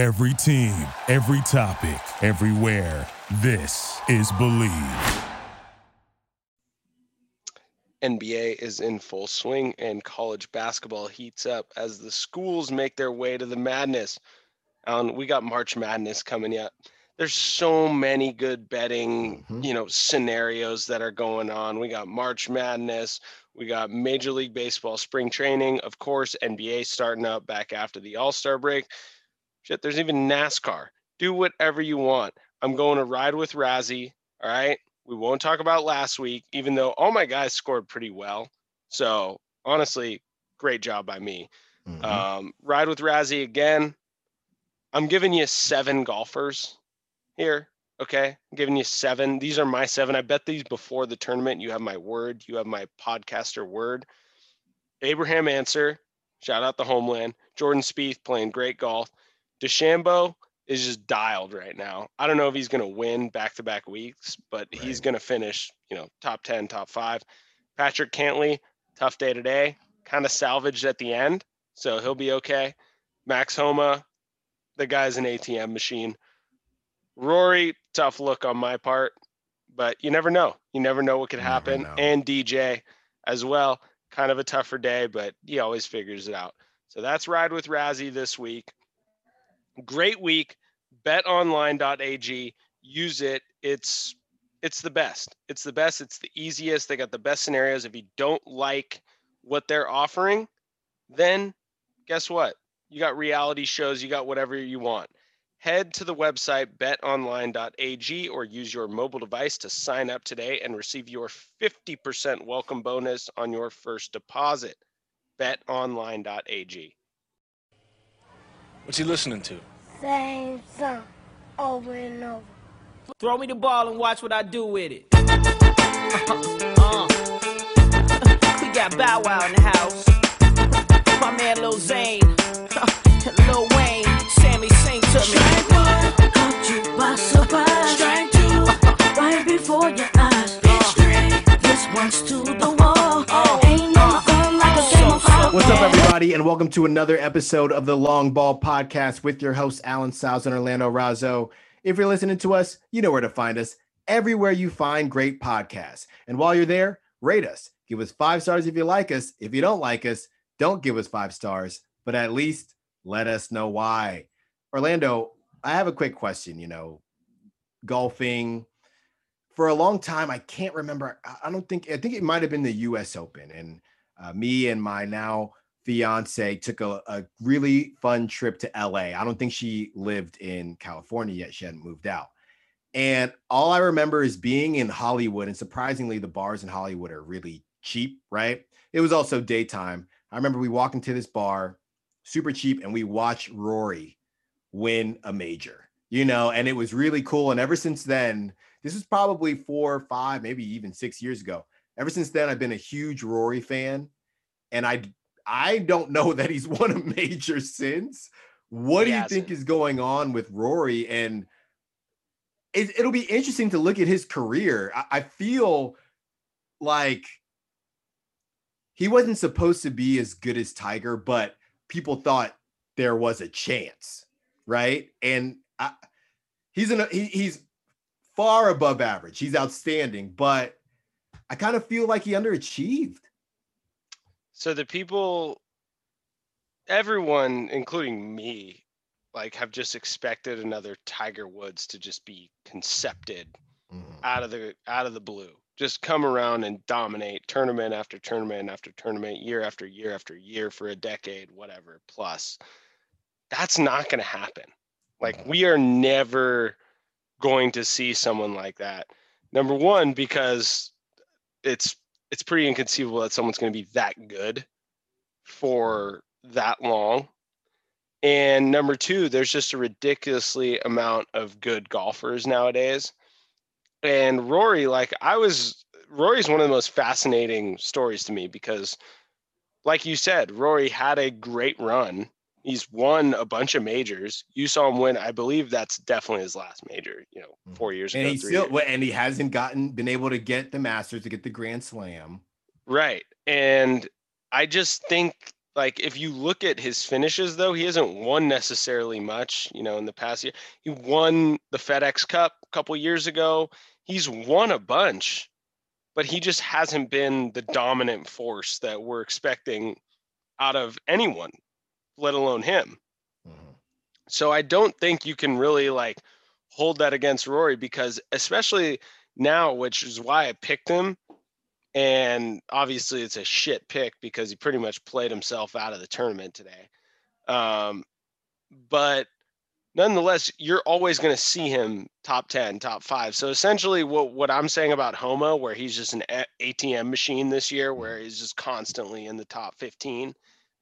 Every team, every topic, everywhere. This is Believe. NBA is in full swing and college basketball heats up as the schools make their way to the madness. Um, we got March Madness coming up. There's so many good betting, Mhm. you know, scenarios that are going on. We got March Madness. We got Major League Baseball spring training. Of course, NBA starting up back after the All Star break. Shit, there's even NASCAR. Do whatever you want. I'm going to ride with Razzie. All right. We won't talk about last week, even though all my guys scored pretty well. So honestly, great job by me. Mhm. Um, ride with Razzie again. I'm giving you seven golfers here. Okay. I'm giving you seven. These are my seven. I bet these before the tournament. You have my word. You have my podcaster word. Abraham Ancer. Shout out the homeland. Jordan Spieth playing great golf. DeChambeau is just dialed right now. I don't know if he's going to win back to back weeks, but he's going to finish, you know, top 10, top five. Patrick Cantlay, tough day today, kind of salvaged at the end. So he'll be okay. Max Homa, the guy's an ATM machine. Rory, tough look on my part, but you never know. You never know what could happen. And DJ as well. Kind of a tougher day, but he always figures it out. So that's Ride with Razzie this week. Great week. betonline.ag. Use it. It's it's the best. It's the best. It's the easiest. They got the best scenarios. If you don't like what they're offering, then guess what? You got reality shows, you got whatever you want. Head to the website betonline.ag or use your mobile device to sign up today and receive your 50% welcome bonus on your first deposit. betonline.ag. What's he listening to? Same song over and over. Throw me the ball and watch what I do with it. Uh-huh. Uh. we got Bow Wow in the house. My man Lil Zane. Uh, Lil Wayne. Sammy, sing to me. Strike one, caught you by surprise. Strike two, right before your eyes. Bitch uh. three, this one's to the wall. What's up, everybody, and welcome to another episode of the Long Ball Podcast with your hosts, Alan Sals and Orlando Razzo. If you're listening to us, you know where to find us everywhere you find great podcasts. And while you're there, rate us. Give us five stars if you like us. If you don't like us, don't give us five stars, but at least let us know why. Orlando, I have a quick question. You know, golfing for a long time, I can't remember. I don't think, I think it might have been the US Open. And uh, me and my now fiance took a, a really fun trip to LA. I don't think she lived in California yet. She hadn't moved out. And all I remember is being in Hollywood. And surprisingly, the bars in Hollywood are really cheap, right? It was also daytime. I remember we walk into this bar, super cheap, and we watch Rory win a major, you know, and it was really cool. And ever since then, this was probably four, five, maybe even six years ago. Ever since then, I've been a huge Rory fan. And I I don't know that he's won a major since. What He do you think hasn't. is going on with Rory? And it, it'll be interesting to look at his career. I, I feel like he wasn't supposed to be as good as Tiger, but people thought there was a chance, right? And I, he's an he, he's far above average. He's outstanding, but I kind of feel like he underachieved. So the people, everyone, including me, like have just expected another Tiger Woods to just be concepted mm. out of the out of the blue. Just come around and dominate tournament after tournament after tournament, year after year after year for a decade, whatever. Plus, that's not going to happen. Like we are never going to see someone like that. Number one, because it's it's pretty inconceivable that someone's going to be that good for that long. And number two, there's just a ridiculously amount of good golfers nowadays. And Rory, like I was, Rory's one of the most fascinating stories to me because, like you said, Rory had a great run. He's won a bunch of majors. You saw him win. I believe that's definitely his last major. You know, mm-hmm. four years And ago. he still years. and he hasn't gotten been able to get the Masters to get the Grand Slam. Right. And I just think like if you look at his finishes though, he hasn't won necessarily much, you know, in the past year. He won the FedEx Cup a couple years ago. He's won a bunch, but he just hasn't been the dominant force that we're expecting out of anyone, let alone him. Mhm. So I don't think you can really like hold that against Rory because especially now, which is why I picked him. And obviously it's a shit pick because he pretty much played himself out of the tournament today. Um, but nonetheless, you're always going to see him top 10, top five. So essentially what, what I'm saying about Homa, where he's just an ATM machine this year, where he's just constantly in the top 15.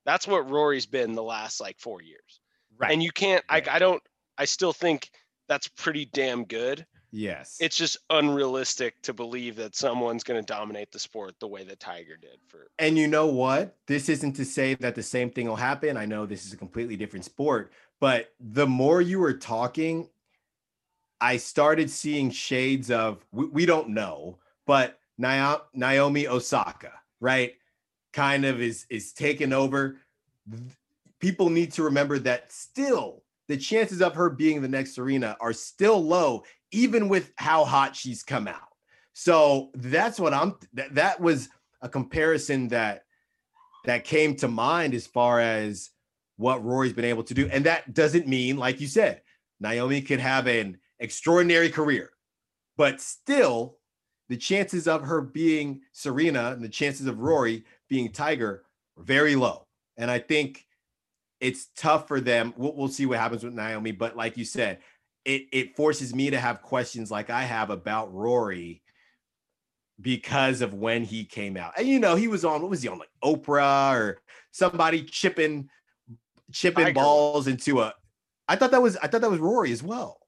That's what Rory's been the last like four years Right. and you can't. I, I don't i still think that's pretty damn good yes. it's just unrealistic to believe that someone's going to dominate the sport the way that tiger did for And you know what? This isn't to say that the same thing will happen. I know this is a completely different sport, but the more you were talking, I started seeing shades of we, we don't know, but Naomi Osaka, right? Kind of is is taken over. People need to remember that still the chances of her being the next Serena are still low, even with how hot she's come out. So that's what I'm that, that was a comparison that that came to mind as far as what Rory's been able to do. And that doesn't mean, like you said, Naomi could have an extraordinary career, but still the chances of her being Serena and the chances of Rory being Tiger very low. And I think it's tough for them. We'll, we'll see what happens with Naomi, but like you said, it it forces me to have questions like I have about Rory because of when he came out. And you know, he was on what was he on like Oprah or somebody chipping chipping Tiger. balls into a I thought that was I thought that was Rory as well.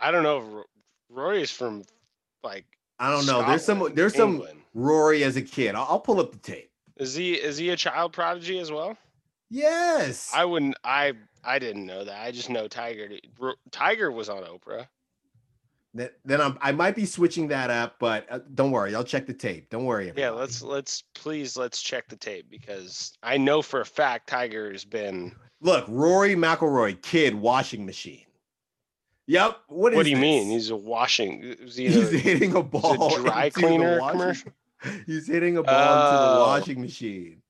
i don't know rory is from like I don't know. There's some Scotland, there's some Rory as a kid. I'll, I'll pull up the tape. Is he is he a child prodigy as well Yes. i wouldn't i i didn't know that i just know tiger tiger was on oprah Then, then I'm, I might be switching that up, but uh, don't worry. I'll check the tape. Don't worry. yeah let's let's please let's check the tape because i know for a fact tiger has been look. Rory McIlroy, kid washing machine. Yep. What is what do you mean he's a washing is he He's a- hitting a ball. dry into the cleaner commercial? He's hitting a ball into the Oh. washing machine.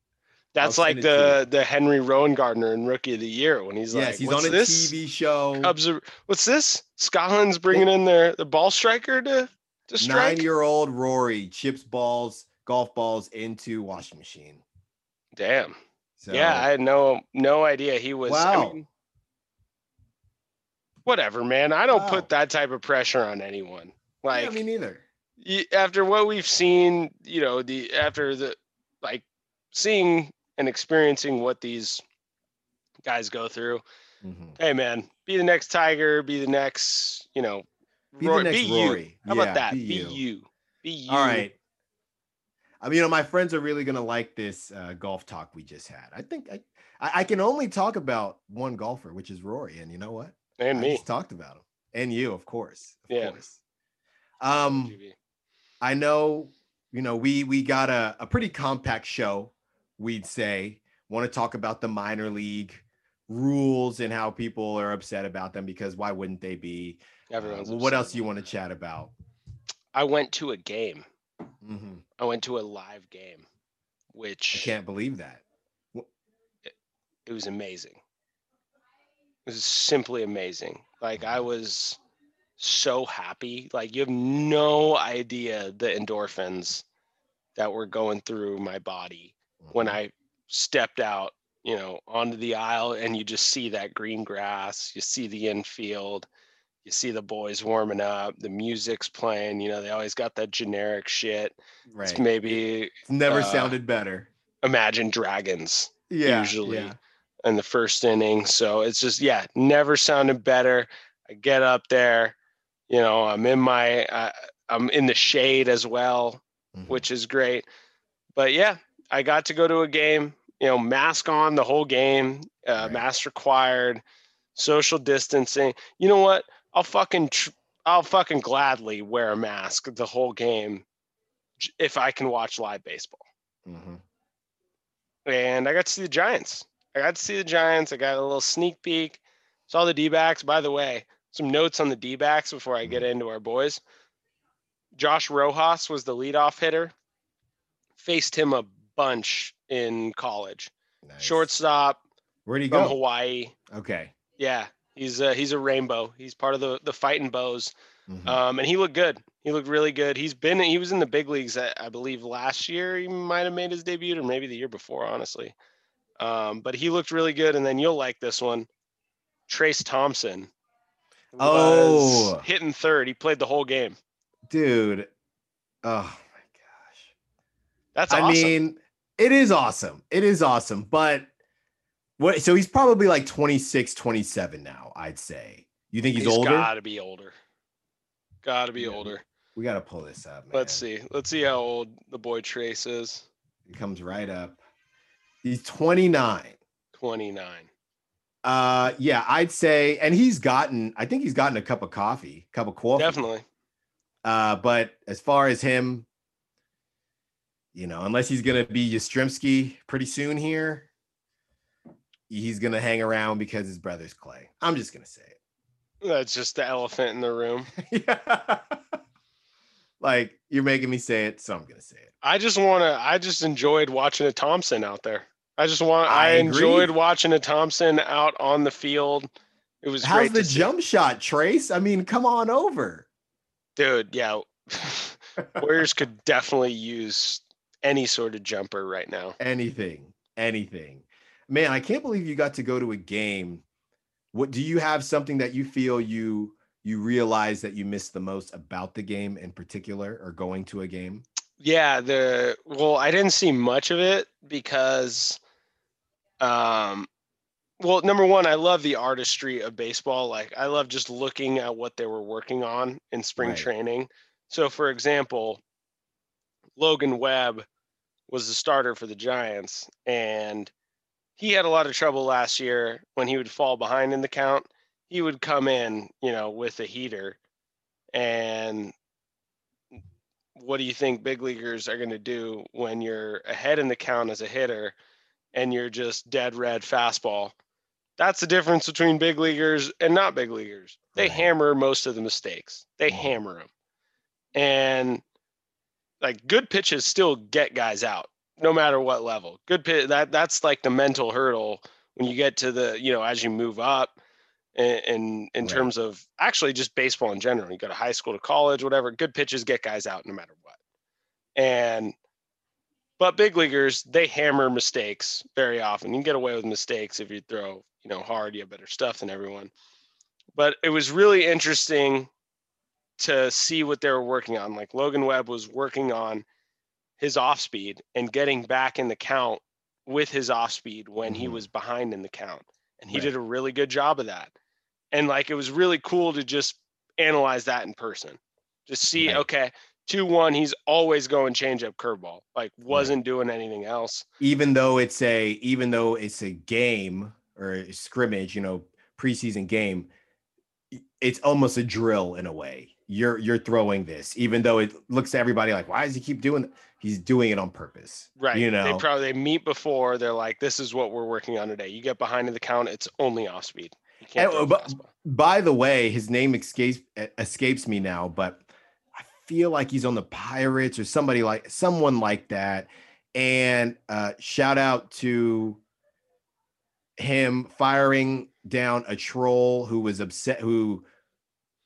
That's I'll like send it to the the Henry Rowengartner in Rookie of the Year when he's yes, like, he's "What's on a this? TV show. Cubs are, what's this? Scotland's bringing in their the ball striker to to strike. Nine-year-old Rory chips balls, golf balls into washing machine. Damn. So, Yeah, I had no no idea he was. I Wow. mean, whatever, man. I don't Wow. put that type of pressure on anyone. Like yeah, me neither. After what we've seen, you know, the after the like seeing and experiencing what these guys go through. Mhm. Hey, man, be the next Tiger. Be the next, you know, Be the next be you. Rory. How Yeah, about that? be Be, you. you. Be you. All right. I mean, you know, my friends are really gonna like this uh, golf talk we just had. I think I, I can only talk about one golfer, which is Rory, and you know what? And I me. just talked about him, and you, of course, of Yeah. course. Um, GB. I know, you know, we we got a, a pretty compact show, we'd say. Want to talk about the minor league rules and how people are upset about them because why wouldn't they be? Uh, Everyone's. what else do you want to chat about? I went to a game. Mhm. I went to a live game, which I can't believe that. it was amazing. It was simply amazing. Like I was so happy. Like you have no idea the endorphins that were going through my body when Mhm. I stepped out, you know, onto the aisle and you just see that green grass, you see the infield, you see the boys warming up, the music's playing, you know, they always got that generic shit. right. It's maybe It's never uh, sounded better. Imagine Dragons Yeah, usually yeah. in the first inning. So it's just yeah, never sounded better. I get up there, you know, I'm in my uh, I'm in the shade as well, Mhm. which is great. But yeah, I got to go to a game, you know, mask on the whole game, uh, Right. mask required, social distancing. You know what? I'll fucking tr- I'll fucking gladly wear a mask the whole game if I can watch live baseball. Mhm. and I got to see the Giants. I got to see the Giants. I got a little sneak peek. Saw the D backs. By the way, some notes on the D backs before I get into our boys. Josh Rojas was the leadoff hitter. Faced him a bunch in college. Nice. Shortstop Where'd he from go? Hawaii. Okay. Yeah, he's a, he's a rainbow. He's part of the the fighting bows. Mhm. Um, and he looked good. He looked really good. He's been he was in the big leagues. I, I believe last year he might have made his debut, or maybe the year before, honestly. Um, but he looked really good. And then you'll like this one, Trayce Thompson. Oh. hitting third. He played the whole game. Dude. Oh my gosh. That's I mean, it is awesome. It is awesome. But what so he's probably like 26, 27 now, I'd say. You think he's, he's older? got to be older. Got to be Yeah. older. We gotta pull this up. Man. Let's see. Let's see how old the boy Trayce is. He comes right up. He's 29. 29. Uh yeah, I'd say, and he's gotten, I think he's gotten a cup of coffee, cup of coffee. Definitely. Uh, but as far as him, you know, unless he's gonna be Yastrzemski pretty soon here, he's gonna hang around because his brother's Clay. I'm just gonna say it. That's just the elephant in the room. yeah. like you're making me say it, so I'm gonna say it. I just want to. I just enjoyed watching a Thompson out there. I just want. I I, enjoyed watching a Thompson out on the field. It was How's great the to see. jump shot, Trace? I mean, come on over. dude. Yeah, Warriors could definitely use any sort of jumper right now. Anything, anything. Man, I can't believe you got to go to a game. What do you have something that you feel you you realize that you missed the most about the game in particular or going to a game? Yeah, the well, I didn't see much of it because, um, well, number one, I love the artistry of baseball. Like, I love just looking at what they were working on in spring Right. training. So, for example, Logan Webb was the starter for the Giants, and he had a lot of trouble last year when he would fall behind in the count. He would come in, you know, with a heater, and what do you think big leaguers are going to do when you're ahead in the count as a hitter and you're just dead red fastball? That's the difference between big leaguers and not big leaguers. They Right. hammer most of the mistakes. They Mhm. hammer them. And like good pitches still get guys out no matter what level. Good pitch that that's like the mental hurdle when you get to the, you know, as you move up in in, in Right. terms of actually just baseball in general. You go to high school to college, whatever, good pitches get guys out no matter what. And but big leaguers, they hammer mistakes very often. You can get away with mistakes if you throw, you know, hard, you have better stuff than everyone. But it was really interesting to see what they were working on. Like Logan Webb was working on his off speed and getting back in the count with his off speed when he Mhm. was behind in the count. And he Right. did a really good job of that. And like it was really cool to just analyze that in person. Just see, Right. okay, 2 1, he's always going change up curveball. Like wasn't doing anything else. Even though it's a even though it's a game or a scrimmage, you know, preseason game, it's almost a drill in a way. You're you're throwing this, even though it looks to everybody like, why does he keep doing? He's doing it on purpose, Right. You know, they probably they meet before. They're like, this is what we're working on today. You get behind in the count, it's only off speed. And, uh, fastball. by the way, his name escapes escapes me now, but feel like he's on the Pirates or somebody like someone like that. And uh, shout out to him firing down a troll who was upset. Who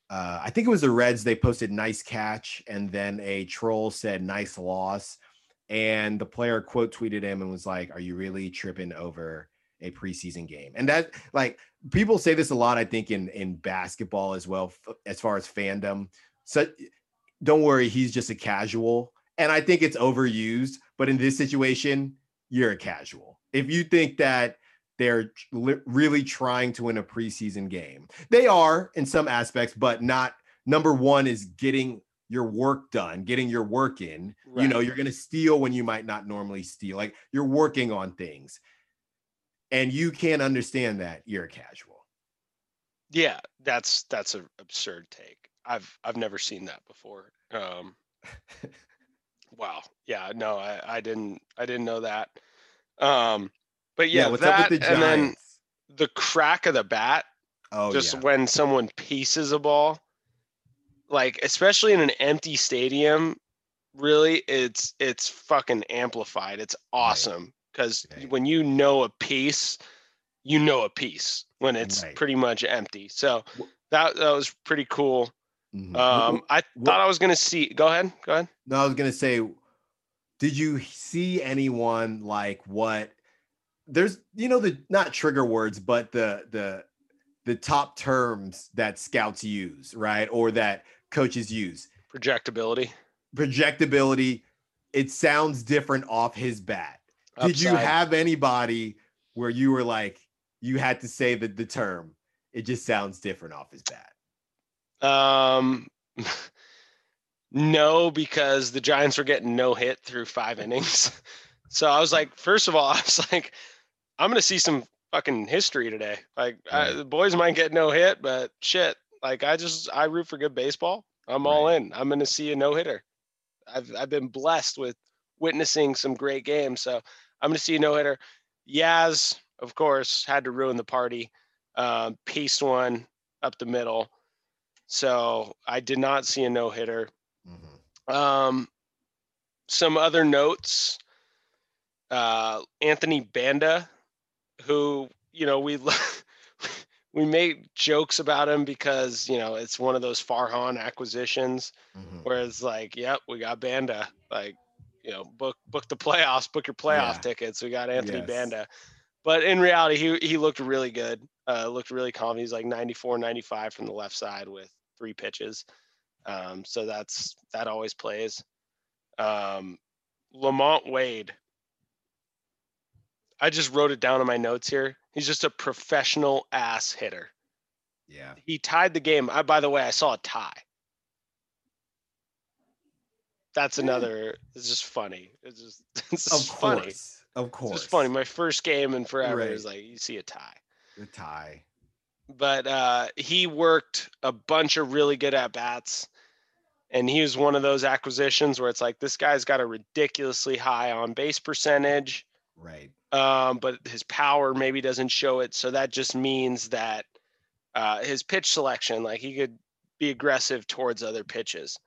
uh, I think it was the Reds. They posted "nice catch," and then a troll said "nice loss," and the player quote tweeted him and was like, "Are you really tripping over?" a preseason game and that like people say this a lot i think in in basketball as well f- as far as fandom so don't worry he's just a casual. And i think it's overused but in this situation you're a casual. If you think that they're li- really trying to win a preseason game they are in some aspects but not number one is getting your work done getting your work in. You know you're going to steal when you might not normally steal like you're working on things. And you can't understand that you're a casual. Yeah, that's that's an absurd take. I've I've never seen that before. Um, wow. Yeah. No, I I didn't I didn't know that. Um, but yeah, what's that the and then the crack of the bat, oh, just yeah. when someone pieces a ball, like especially in an empty stadium, really, it's it's fucking amplified. It's awesome because Right. when you know a piece, you know a piece when it's Right. pretty much empty. So that that was pretty cool. Mhm. Um, I wh- thought I was gonna see. Go ahead. Go ahead. No, I was gonna say, did you see anyone like what? There's, you know, the not trigger words, but the the the top terms that scouts use, right, or that coaches use. Projectability. Projectability. It sounds different off his bat. Did you have anybody where you were like, you had to say the the term? It just sounds different off his bat. Um, no, because the Giants were getting no hit through five innings. So I was like, first of all, I was like, I'm gonna see some fucking history today. Like I, the boys might get no hit, but shit, like I just I root for good baseball. I'm all in. I'm gonna see a no hitter. I've I've been blessed with witnessing some great games, so I'm gonna see a no hitter. Yaz, of course, had to ruin the party. Um, pieced one up the middle. So I did not see a no hitter. Mhm. Um, some other notes. Uh, Anthony Banda, who you know we we made jokes about him because you know it's one of those Farhan acquisitions Mhm. where it's like, yep, we got Banda, like you know, book book the playoffs, book your playoff Yeah. tickets. We got Anthony Yes. Banda. But in reality, he he looked really good. Uh, looked really calm. He's like 94, 95 from the left side with three pitches. Um, so that's that always plays. Um, LaMonte Wade. I just wrote it down in my notes here. He's just a professional ass hitter. Yeah. He tied the game. I, by the way, I saw a tie. That's another. It's just funny. It's just it's Of funny. course. Of It's course. just funny. My first game in forever Right. is like you see a tie. The tie. But uh, he worked a bunch of really good at bats. And he was one of those acquisitions where it's like this guy's got a ridiculously high on base percentage, Right. um, but his power maybe doesn't show it. So that just means that uh, his pitch selection, like he could be aggressive towards other pitches,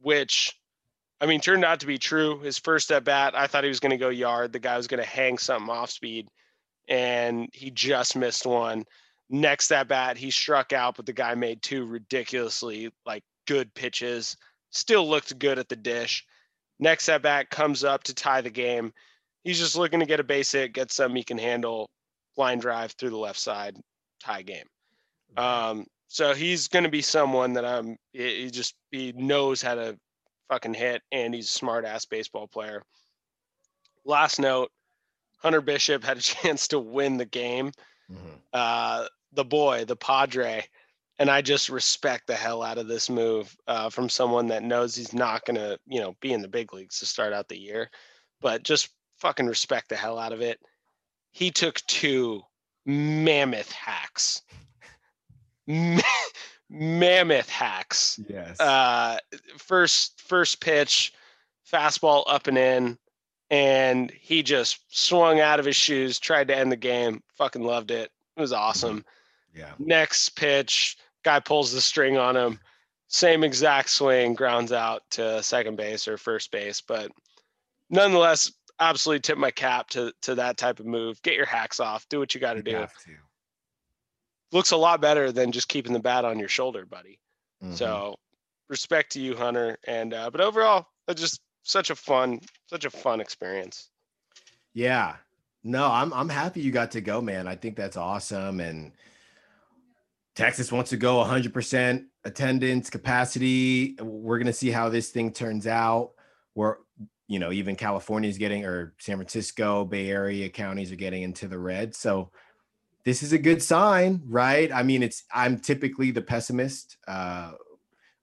which I mean turned out to be true. His first at bat, I thought he was going to go yard. The guy was going to hang something off speed, and he just missed one next at bat he struck out but the guy made two ridiculously like good pitches still looked good at the dish. Next at bat comes up to tie the game. He's just looking to get a base hit get something he can handle line drive through the left side tie game. Um so he's going to be someone that i'm he just he knows how to fucking hit and he's a smart ass baseball player. Last note hunter bishop had a chance to win the game. Mhm. uh, the boy, the Padre, and I just respect the hell out of this move uh, from someone that knows he's not gonna, you know, be in the big leagues to start out the year, but just fucking respect the hell out of it. He took two mammoth hacks, mammoth hacks. Yes. Uh, first first pitch, fastball up and in, and he just swung out of his shoes, tried to end the game. Fucking loved it. It was awesome. Yeah. Next pitch, guy pulls the string on him. Same exact swing, grounds out to second base or first base, but nonetheless, absolutely tip my cap to to that type of move. Get your hacks off. Do what you got to do. Looks a lot better than just keeping the bat on your shoulder, buddy. Mhm. So respect to you, Hunter. And uh, but overall, it's just such a fun, such a fun experience. Yeah. No, I'm I'm happy you got to go, man. I think that's awesome. And Texas wants to go 100% attendance capacity. We're gonna see how this thing turns out. We're you know even California is getting or San Francisco Bay Area counties are getting into the red. So this is a good sign, right? I mean, it's I'm typically the pessimist, uh,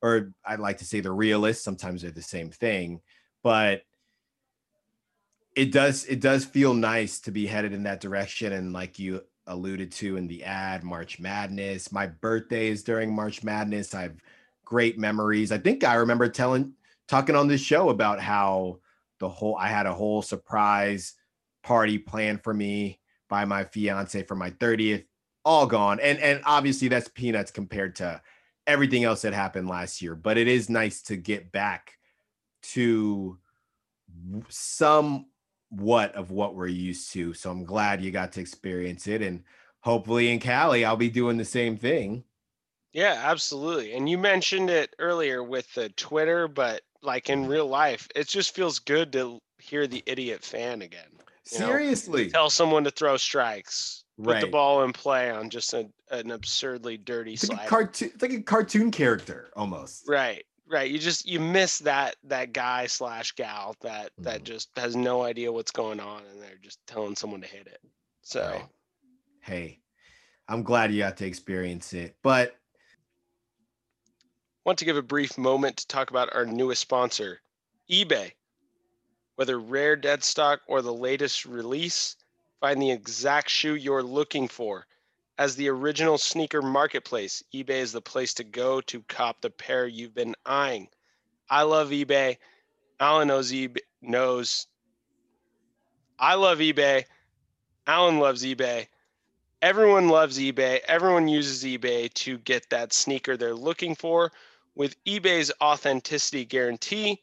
or I'd like to say the realist. Sometimes they're the same thing, but it does it does feel nice to be headed in that direction and like you alluded to in the ad march madness. My birthday is during march madness. I have great memories. I think i remember telling talking on this show about how the whole i had a whole surprise party planned for me by my fiance for my 30th, all gone. And and obviously that's peanuts compared to everything else that happened last year, but it is nice to get back to somewhat of what we're used to. So I'm glad you got to experience it and hopefully in Cali I'll be doing the same thing. Yeah, absolutely. And you mentioned it earlier with the Twitter, but like in real life, it just feels good to hear the idiot fan again. you know? Seriously. Tell someone to throw strikes, put the ball in play on just a, an absurdly dirty It's like slide. a cartoon it's like a cartoon character almost. Right, right. You just you miss that that guy slash gal that that Mhm. just has no idea what's going on, and they're just telling someone to hit it. So Right. Hey, I'm glad you got to experience it. But want to give a brief moment to talk about our newest sponsor, eBay. Whether rare dead stock or the latest release, find the exact shoe you're looking for. As the original sneaker marketplace, eBay is the place to go to cop the pair you've been eyeing. I love eBay. Alan knows eBay knows. I love eBay. Alan loves eBay. Everyone loves eBay. Everyone uses eBay to get that sneaker they're looking for. With eBay's authenticity guarantee,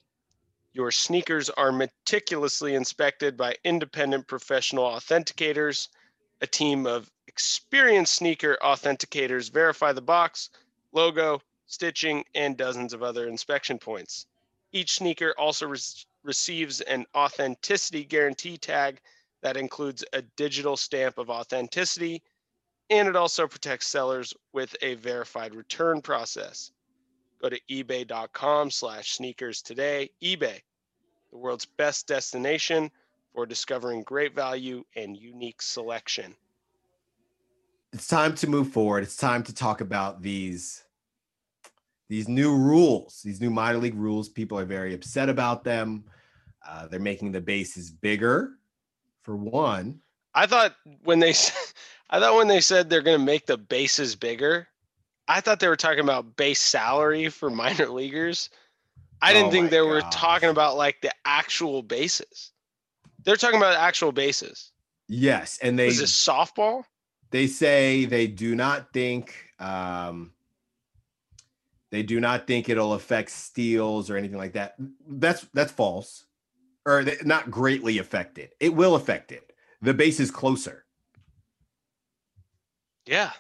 your sneakers are meticulously inspected by independent professional authenticators. A team of experienced sneaker authenticators verify the box, logo, stitching, and dozens of other inspection points. Each sneaker also re- receives an authenticity guarantee tag that includes a digital stamp of authenticity, and it also protects sellers with a verified return process. Go to ebay.com slash sneakers today. eBay, the world's best destination for discovering great value and unique selection. It's time to move forward. It's time to talk about these these new rules, these new minor league rules. People are very upset about them. Uh, they're making the bases bigger, for one. I thought when they I thought when they said they're going to make the bases bigger, I thought they were talking about base salary for minor leaguers. I didn't Oh think they were talking about like the actual bases. They're talking about actual bases. Yes, and they Is this softball? They say they do not think um, they do not think it'll affect steals or anything like that. That's that's false, or they- not greatly affected. It will affect it. The base is closer. Yeah.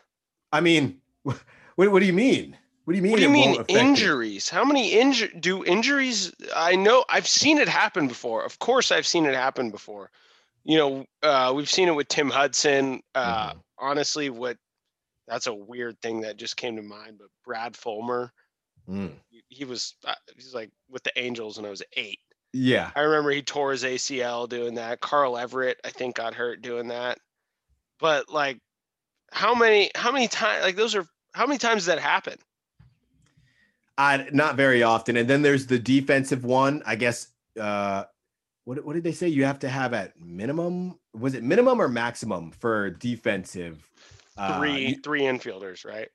I mean, what, what do you mean? What do you mean? What do you mean won't it? injuries? How many injur do injuries? I know I've seen it happen before. Of course, I've seen it happen before. You know, uh, we've seen it with Tim Hudson. Uh, Mhm. Honestly, what that's a weird thing that just came to mind. But Brad Fulmer, Mm, he- he was uh, he's like with the Angels when I was eight. Yeah, I remember he tore his ACL doing that. Carl Everett, I think, got hurt doing that. But like, how many how many times like those are how many times does that happen? I not very often. And then there's the defensive one. I guess. Uh, what what did they say? You have to have at minimum. Was it minimum or maximum for defensive? Uh, Three you three infielders, right?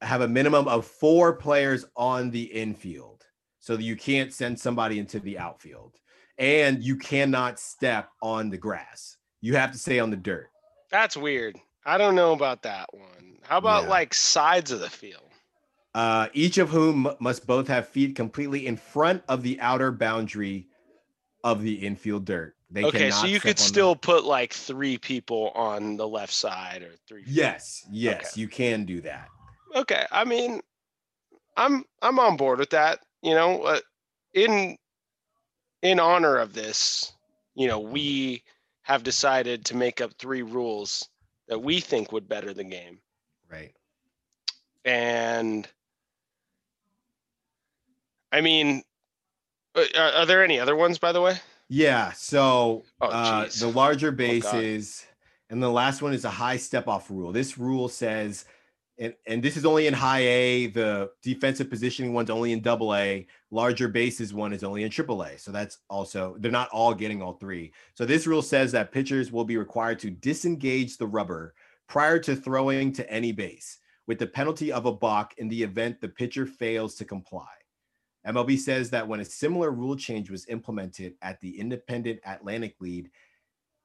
have a minimum of four players on the infield, so that you can't send somebody into the outfield, and you cannot step on the grass. You have to stay on the dirt. That's weird. I don't know about that one. How about Yeah. like sides of the field? uh, each of whom must both have feet completely in front of the outer boundary of the infield dirt. They okay, so you could still put like three people on the left side or three. Yes, yes, you can do that. Okay, I mean, I'm I'm on board with that. You know, uh, in in honor of this, you know, we have decided to make up three rules that we think would better the game, Right. and I mean, are, are there any other ones, by the way? Yeah. So Oh, uh, the larger God. bases, and the last one is a high step off rule. This rule says, and, and this is only in high A. The defensive positioning one's only in double A. Larger bases one is only in triple A. So that's also they're not all getting all three. So this rule says that pitchers will be required to disengage the rubber prior to throwing to any base, with the penalty of a balk in the event the pitcher fails to comply. MLB says that when a similar rule change was implemented at the Independent Atlantic League,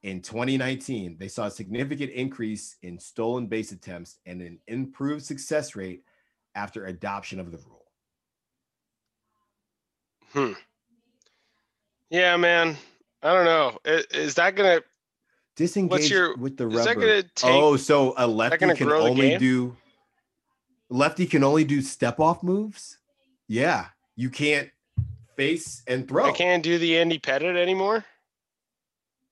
In 2019, they saw a significant increase in stolen base attempts and an improved success rate after adoption of the rule. Hmm. Yeah, man. I don't know. Is, that gonna? Disengage your- with the is that rubber. gonna take- oh, so a lefty can only do lefty can only do step off moves. Yeah, you can't face and throw. I can't do the Andy Pettitte anymore.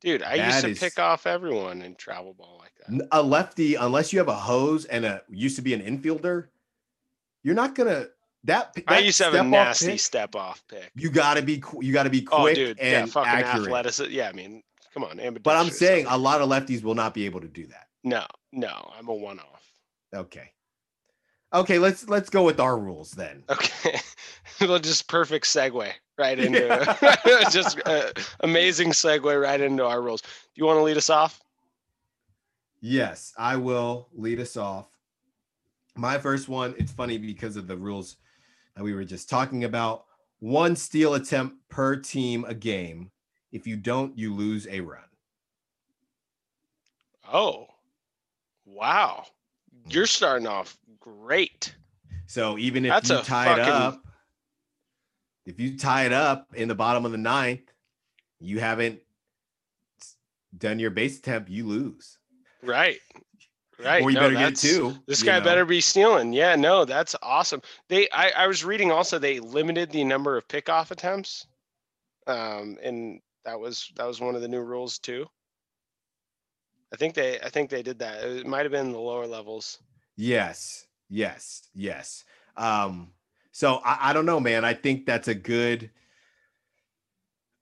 Dude, I used to is- pick off everyone in travel ball like that. A lefty, unless you have a hose and a used to be an infielder, you're not gonna that. I used to have a nasty pick, step off pick. You gotta be you gotta be oh, quick Oh, dude, yeah, and fucking accurate. athletic. Yeah, I mean, come on. But I'm saying a lot of lefties will not be able to do that. no, no, I'm a one off. Okay. Okay, let's let's go with our rules then. Okay, well, just perfect segue right into Yeah. just uh, amazing segue right into our rules. Do you want to lead us off? Yes, I will lead us off. My first one, it's funny because of the rules that we were just talking about. One steal attempt per team a game. If you don't, you lose a run. Oh, wow, you're starting off great. So even if That's you tie it up, if you tie it up in the bottom of the ninth, you haven't done your base attempt, you lose. Right, right. Or you No, better get two. This guy know? better be stealing. Yeah, no, that's awesome. They, I, I was reading also they limited the number of pickoff attempts, um, and that was that was one of the new rules too. I think they, I think they did that. It might have been the lower levels. Yes, yes, yes. Um, so I, I don't know, man. I think that's a good,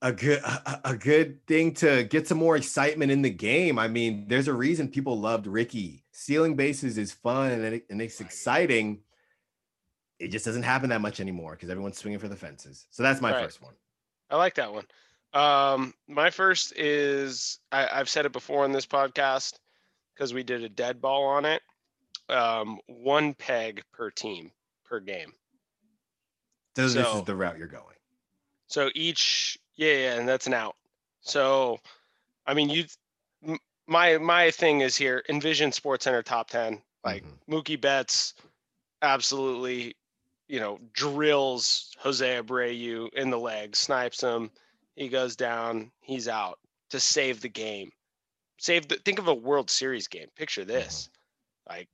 a good, a, a good thing to get some more excitement in the game. I mean, there's a reason people loved Ricky. Stealing bases is fun and, it, and it's exciting. It just doesn't happen that much anymore because everyone's swinging for the fences. So that's my Right. first one. I like that one. Um, my first is I, I've said it before on this podcast because we did a dead ball on it. Um, one peg per team per game. So, this is the route you're going. So each, yeah, yeah, and that's an out. So, I mean, you, m- my my thing is here. Envision Sports Center top ten. Like Mhm. Mookie Betts, absolutely, you know, drills Jose Abreu in the leg, snipes him. He goes down. He's out to save the game. Save the. Think of a World Series game. Picture mm-hmm. this, like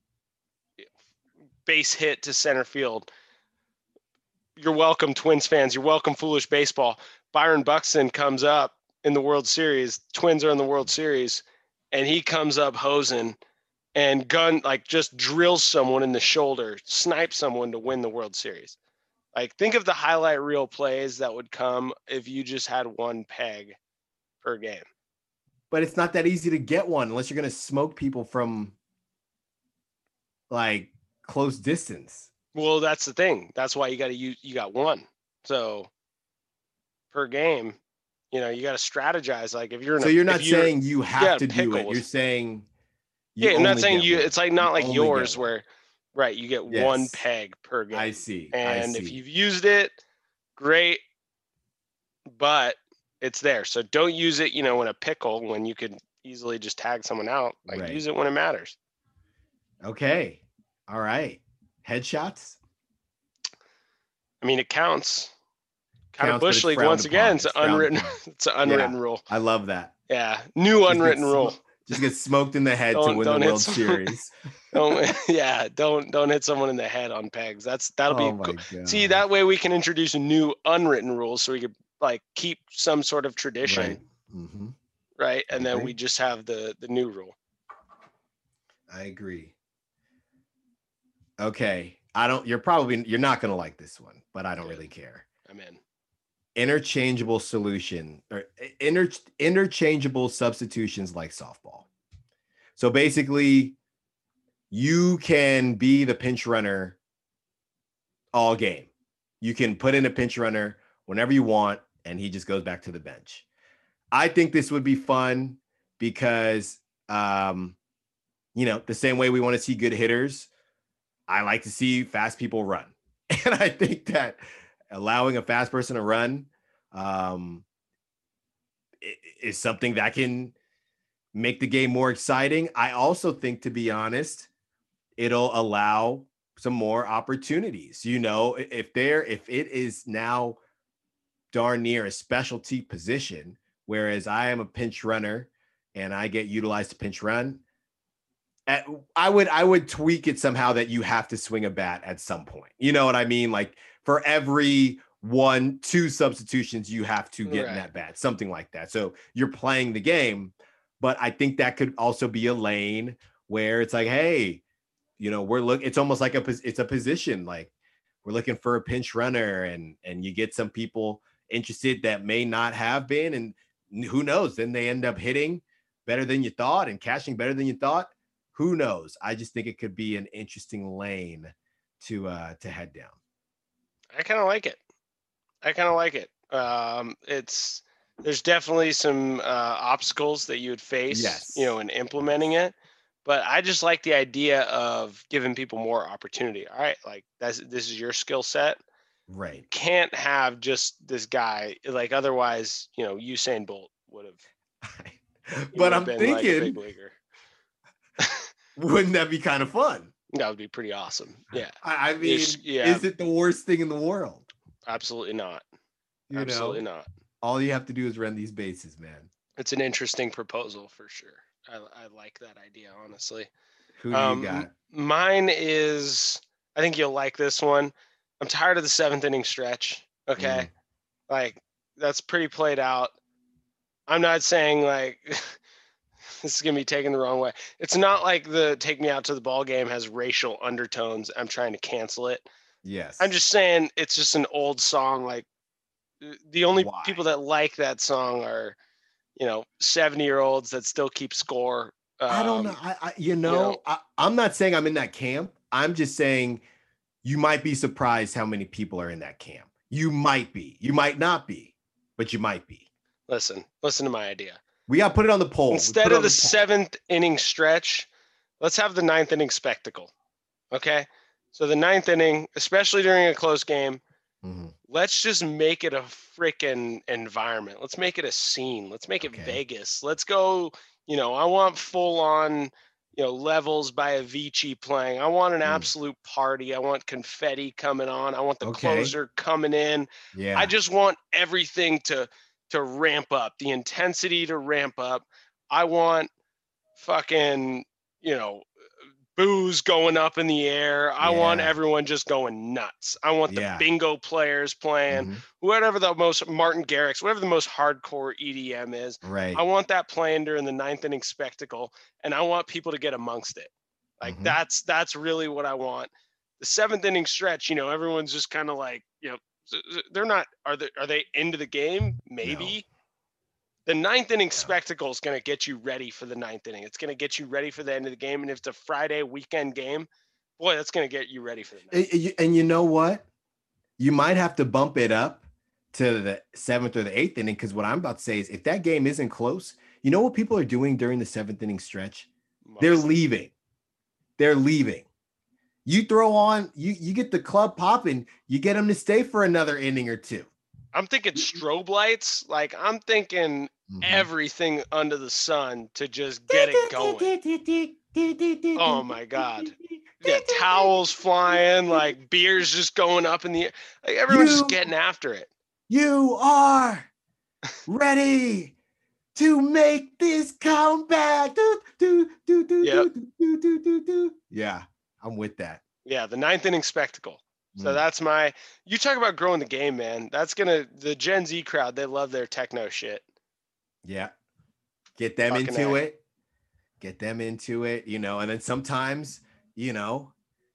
base hit to center field. You're welcome, Twins fans. You're welcome, foolish baseball. Byron Buxton comes up in the World Series. Twins are in the World Series, and he comes up hosing and gun like just drills someone in the shoulder, snipes someone to win the World Series. Like think of the highlight reel plays that would come if you just had one peg per game. But it's not that easy to get one unless you're going to smoke people from like close distance. Well, that's the thing. That's why you got to use you got one. So per game, you know, you got to strategize. Like if you're in So a- you're not saying you have to do it. You're saying you yeah, I'm not saying you. one. It's like not You like yours where, right? You get one peg per game. I see. and I if you've used it great but it's there so don't use it you know in a pickle when you could easily just tag someone out like Right. use it when it matters Okay. All right. Headshots. i mean it counts kind of Counts, but bush league once again upon. it's an It's unwritten it's an unwritten rule I love that. yeah new unwritten rule Just get smoked in the head to win the World someone. Series. don't yeah don't don't hit someone in the head on pegs that's that'll oh be cool. see that way we can introduce new unwritten rules so we could like keep some sort of tradition Right. hmm right and then we just have the the new rule I agree. Okay. I don't. You're probably you're not gonna like this one, but I don't Good. really care. i'm in interchangeable solution or inter, interchangeable substitutions like softball. So basically, you can be the pinch runner all game. You can put in a pinch runner whenever you want, and he just goes back to the bench. I think this would be fun because, um, you know, the same way we want to see good hitters, I like to see fast people run. And I think that allowing a fast person to run um, is something that can make the game more exciting. I also think, to be honest, it'll allow some more opportunities. You know, if there, if it is now darn near a specialty position, whereas I am a pinch runner and I get utilized to pinch run, I would I would tweak it somehow that you have to swing a bat at some point. You know what I mean? Like for every one, two substitutions, you have to get in that bat, something like that. So you're playing the game, but I think that could also be a lane where it's like, hey, you know, we're look. It's almost like a it's a position like we're looking for a pinch runner, and and you get some people interested that may not have been, and who knows? Then they end up hitting better than you thought and cashing better than you thought. Who knows? I just think it could be an interesting lane to uh to head down. I kind of like it. I kind of like it. Um, it's there's definitely some uh, obstacles that you would face, Yes. you know, in implementing it. But I just like the idea of giving people more opportunity. All right, like that's this is your skill set. Right. Can't have just this guy. Like otherwise, you know, Usain Bolt would have. but I'm been like thinking, wouldn't that be kind of fun? That would be pretty awesome. Yeah, I, I mean, It's- yeah. is it the worst thing in the world? absolutely not. You absolutely know, not. all you have to do is run these bases, man. It's an interesting proposal for sure. I, I like that idea, honestly. Who do Um, you got? Mine is, I think you'll like this one. I'm tired of the seventh inning stretch. Okay. Mm. Like, that's pretty played out. I'm not saying like this is going to be taken the wrong way. It's not like the take me out to the ball game has racial undertones. I'm trying to cancel it. Yes. I'm just saying it's just an old song. Like, uh, the only Why? people that like that song are, you know, 70 year olds that still keep score. I don't know. Um, I, I you know, know- I, I'm not saying I'm in that camp. I'm just saying you might be surprised how many people are in that camp. You might be. You might not be, but you might be. Listen, listen to my idea. We got to put it on the poll. Instead of on the seventh inning stretch, let's have the ninth inning spectacle. Okay. So the ninth inning, especially during a close game, Mhm. let's just make it a freaking environment. Let's make it a scene. Let's make Okay. it Vegas. Let's go. You know, I want full on, you know, levels by Avicii playing. I want an Mm. absolute party. I want confetti coming on. I want the Okay. closer coming in. Yeah. I just want everything to to ramp up, the intensity to ramp up. I want fucking, you know, booze going up in the air. I want everyone just going nuts. I want the Yeah. bingo players playing, Mhm. whatever the most Martin Garrix, whatever the most hardcore EDM is. Right. I want that playing during the ninth inning spectacle, and I want people to get amongst it. Like Mhm. that's that's really what I want. The seventh inning stretch, you know, everyone's just kind of like, you know, they're not. Are they are they into the game? Maybe. The ninth inning spectacle is going to get you ready for the ninth inning. It's going to get you ready for the end of the game, and if it's a Friday weekend game, boy, that's going to get you ready for the ninth. And- and you- and you know what? You might have to bump it up to the seventh or the eighth inning because what I'm about to say is if that game isn't close, you know what people are doing during the seventh inning stretch? They're leaving. They're leaving. You throw on, you you get the club popping, you get them to stay for another inning or two. I'm thinking strobe lights. Like I'm thinking Mhm. everything under the sun to just get it going. Oh my God. Yeah, towels flying, like beers just going up in the air. Like everyone's You- just getting after it. You are ready to make this comeback. Do, do, do, do, Yep. do, do, do, do, do. Yeah, I'm with that. Yeah, the ninth inning spectacle. So Mm. that's my. You talk about growing the game, man. That's gonna the Gen Z crowd. They love their techno shit. Yeah. Get them Fucking into it. Get them into it, you know, and then sometimes, you know,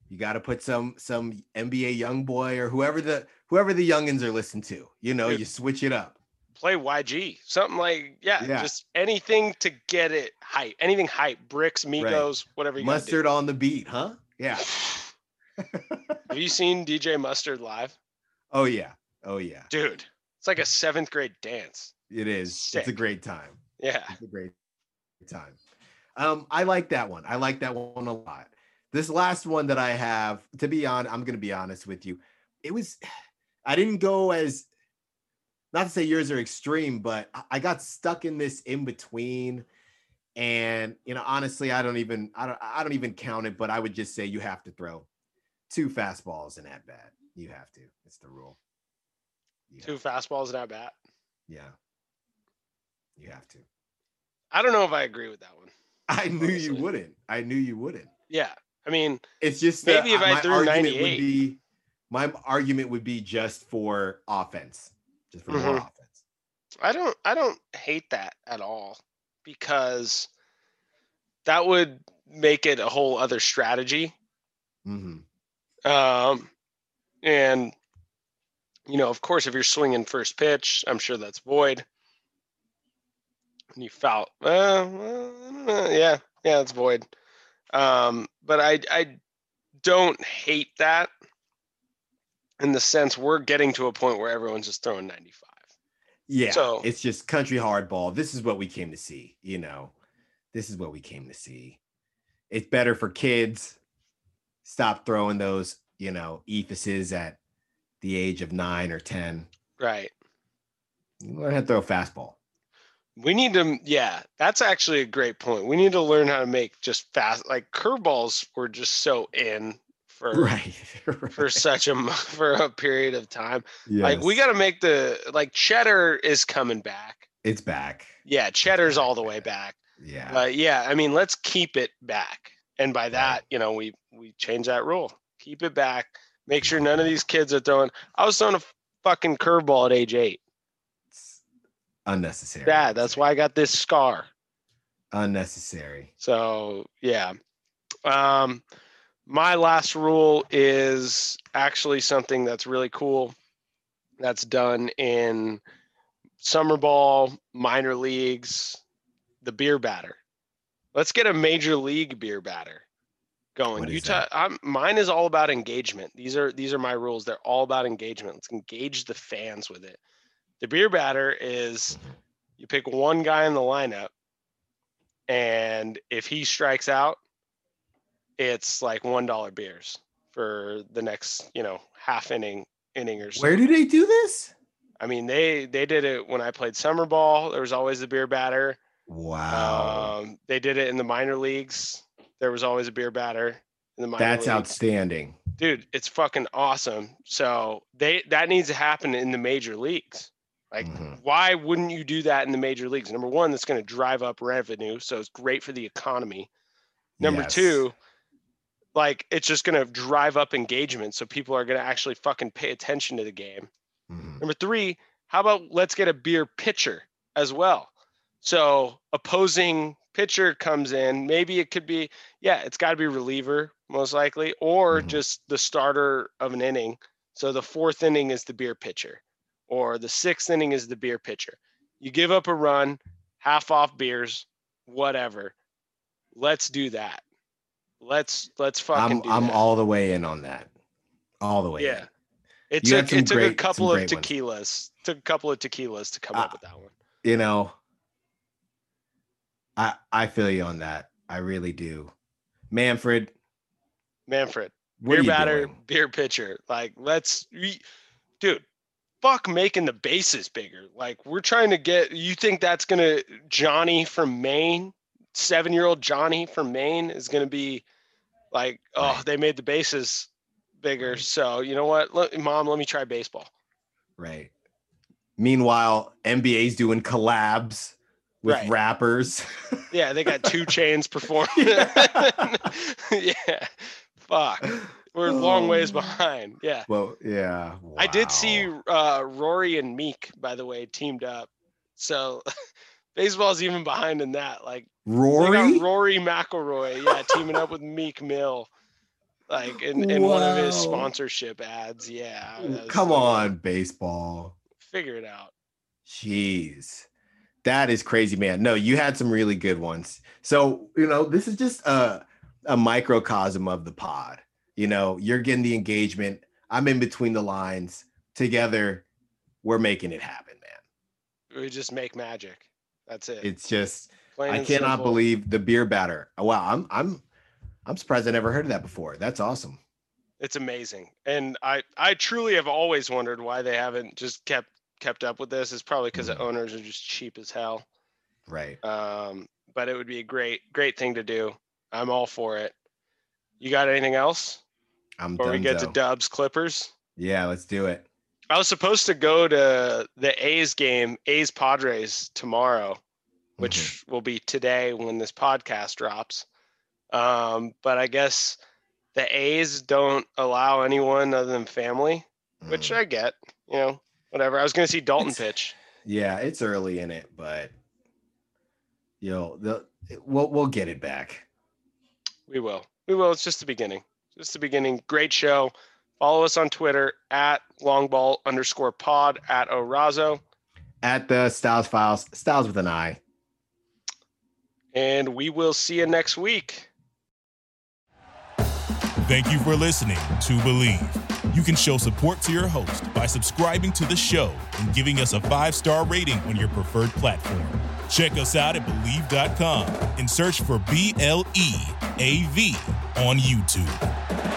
you got to put some some NBA YoungBoy or whoever the whoever the youngins are listening to. You know, Dude. you switch it up. Play YG, something like yeah, Yeah. just anything to get it hype. Anything hype. Bricks, Migos, whatever you. Mustard on the beat, huh? Yeah. Have you seen DJ Mustard live? Oh yeah. Oh yeah. Dude, it's like a seventh grade dance. It is. It's a great time. Yeah. It's a great time. Um, I like that one. I like that one a lot. This last one that I have, to be on, I'm gonna be honest with you. It was I didn't go as not to say yours are extreme, but I- I got stuck in this in between. And you know, honestly, I don't even I don't I don't even count it, but I would just say you have to throw two fastballs in at bat. You have to. It's the rule. You Two fastballs in at bat. yeah. You have to. I don't know if I agree with that one. I knew you wouldn't. I knew you wouldn't. Yeah. I mean, It's just Maybe that if I my threw argument 98. would be my argument would be just for offense, just for Mhm. offense. I don't I don't hate that at all because that would make it a whole other strategy. hmm Um, and you know, of course, if you're swinging first pitch, I'm sure that's void. And you foul, uh, uh, yeah, yeah, it's void. Um, but I I don't hate that in the sense we're getting to a point where everyone's just throwing 95. Yeah, So- it's just country hardball. This is what we came to see. You know, this is what we came to see. It's better for kids. Stop throwing those, you know, eephuses at the age of nine or ten. Right. You learn how to throw a fastball. We need to, yeah, that's actually a great point. We need to learn how to make just fast, like curveballs were just so in for Right. for such a for a period of time. Like we got to make the like cheddar is coming back. It's back. Yeah, cheddar's all the way back. Yeah. But yeah, I mean, let's keep it back. And by Right. that, you know, we we change that rule. Keep it back. Make sure none of these kids are throwing. I was throwing a fucking curveball at age eight. It's unnecessary. Yeah, that's why I got this scar. unnecessary. So yeah. Um my last rule is actually something that's really cool. That's done in summer ball, minor leagues, the beer batter. Let's get a major league beer batter going. What Utah, I'm, mine is all about engagement. These are these are my rules. They're all about engagement. Let's engage the fans with it. The beer batter is you pick one guy in the lineup and if he strikes out it's like one dollar beers for the next you know half inning inning or so Where do they do this? i mean they they did it when i played summer ball there was always the beer batter Wow. um, they did it in the minor leagues there was always a beer batter in the minor That's leagues. outstanding. dude it's fucking awesome so they that needs to happen in the major leagues like Mhm. why wouldn't you do that in the major leagues number one that's going to drive up revenue so it's great for the economy number Yes. two like it's just going to drive up engagement so people are going to actually fucking pay attention to the game. Mhm. number three how about let's get a beer pitcher as well? So opposing pitcher comes in maybe it could be yeah it's got to be reliever most likely or Mhm. just the starter of an inning. So the fourth inning is the beer pitcher or the sixth inning is the beer pitcher. You give up a run half off beers whatever. Let's do that let's let's fucking I'm do I'm that. all the way in on that. All the way. yeah in. it You took it took a great- some couple of great ones. tequilas took a couple of tequilas to come up Uh, with that one You know, I I feel you on that. I really do. Manfred, manfred what beer batter, doing? beer pitcher. Like, let's, we, dude, fuck making the bases bigger. Like, we're trying to get. You think that's gonna Johnny from Maine, seven year old Johnny from Maine is gonna be like, oh, Right. they made the bases bigger. Right. So you know what, let, mom, let me try baseball. Right. Meanwhile, NBA's doing collabs with Right. rappers. Yeah, they got two Chainz performing. Yeah. yeah, fuck, we're a long ways Oh. behind. Yeah. well, yeah. I did see uh, Rory and Meek, by the way, teamed up. So baseball's even behind in that. Like Rory. Rory McIlroy, yeah, teaming up with Meek Mill, like in, in one of his sponsorship ads. Yeah, Come like, on, baseball. figure it out. Jeez. That is crazy, man. No, you had some really good ones. So, you know, this is just a, a microcosm of the pod. You know, you're getting the engagement. I'm in between the lines. Together, we're making it happen, man. We just make magic. That's it. It's just Plain I cannot simple. believe the beer batter. Wow, I'm I'm I'm surprised I never heard of that before. That's awesome. it's amazing and i i truly have always wondered why they haven't just kept kept up with this it's probably because Mhm. the owners are just cheap as hell Right. um but it would be a great, great thing to do. I'm all for it. You got anything else? I'm Before we get to Dubs Clippers. Yeah, let's do it. I was supposed to go to the A's game, A's Padres tomorrow, which Mm-hmm. will be today when this podcast drops. Um, but I guess the A's don't allow anyone other than family, which Mm. I get. You know, whatever. I was going to see Dalton It's- pitch. Yeah, it's early in it, but you know, the we'll we'll get it back. We will. We will. It's just the beginning. Just the beginning. Great show. Follow us on Twitter at longball underscore pod at Orazo. At the Styles Files, Styles with an I. And we will see you next week. Thank you for listening to Bleav. You can show support to your host by subscribing to the show and giving us a five star rating on your preferred platform. Check us out at Bleav.com and search for B L E A V on YouTube.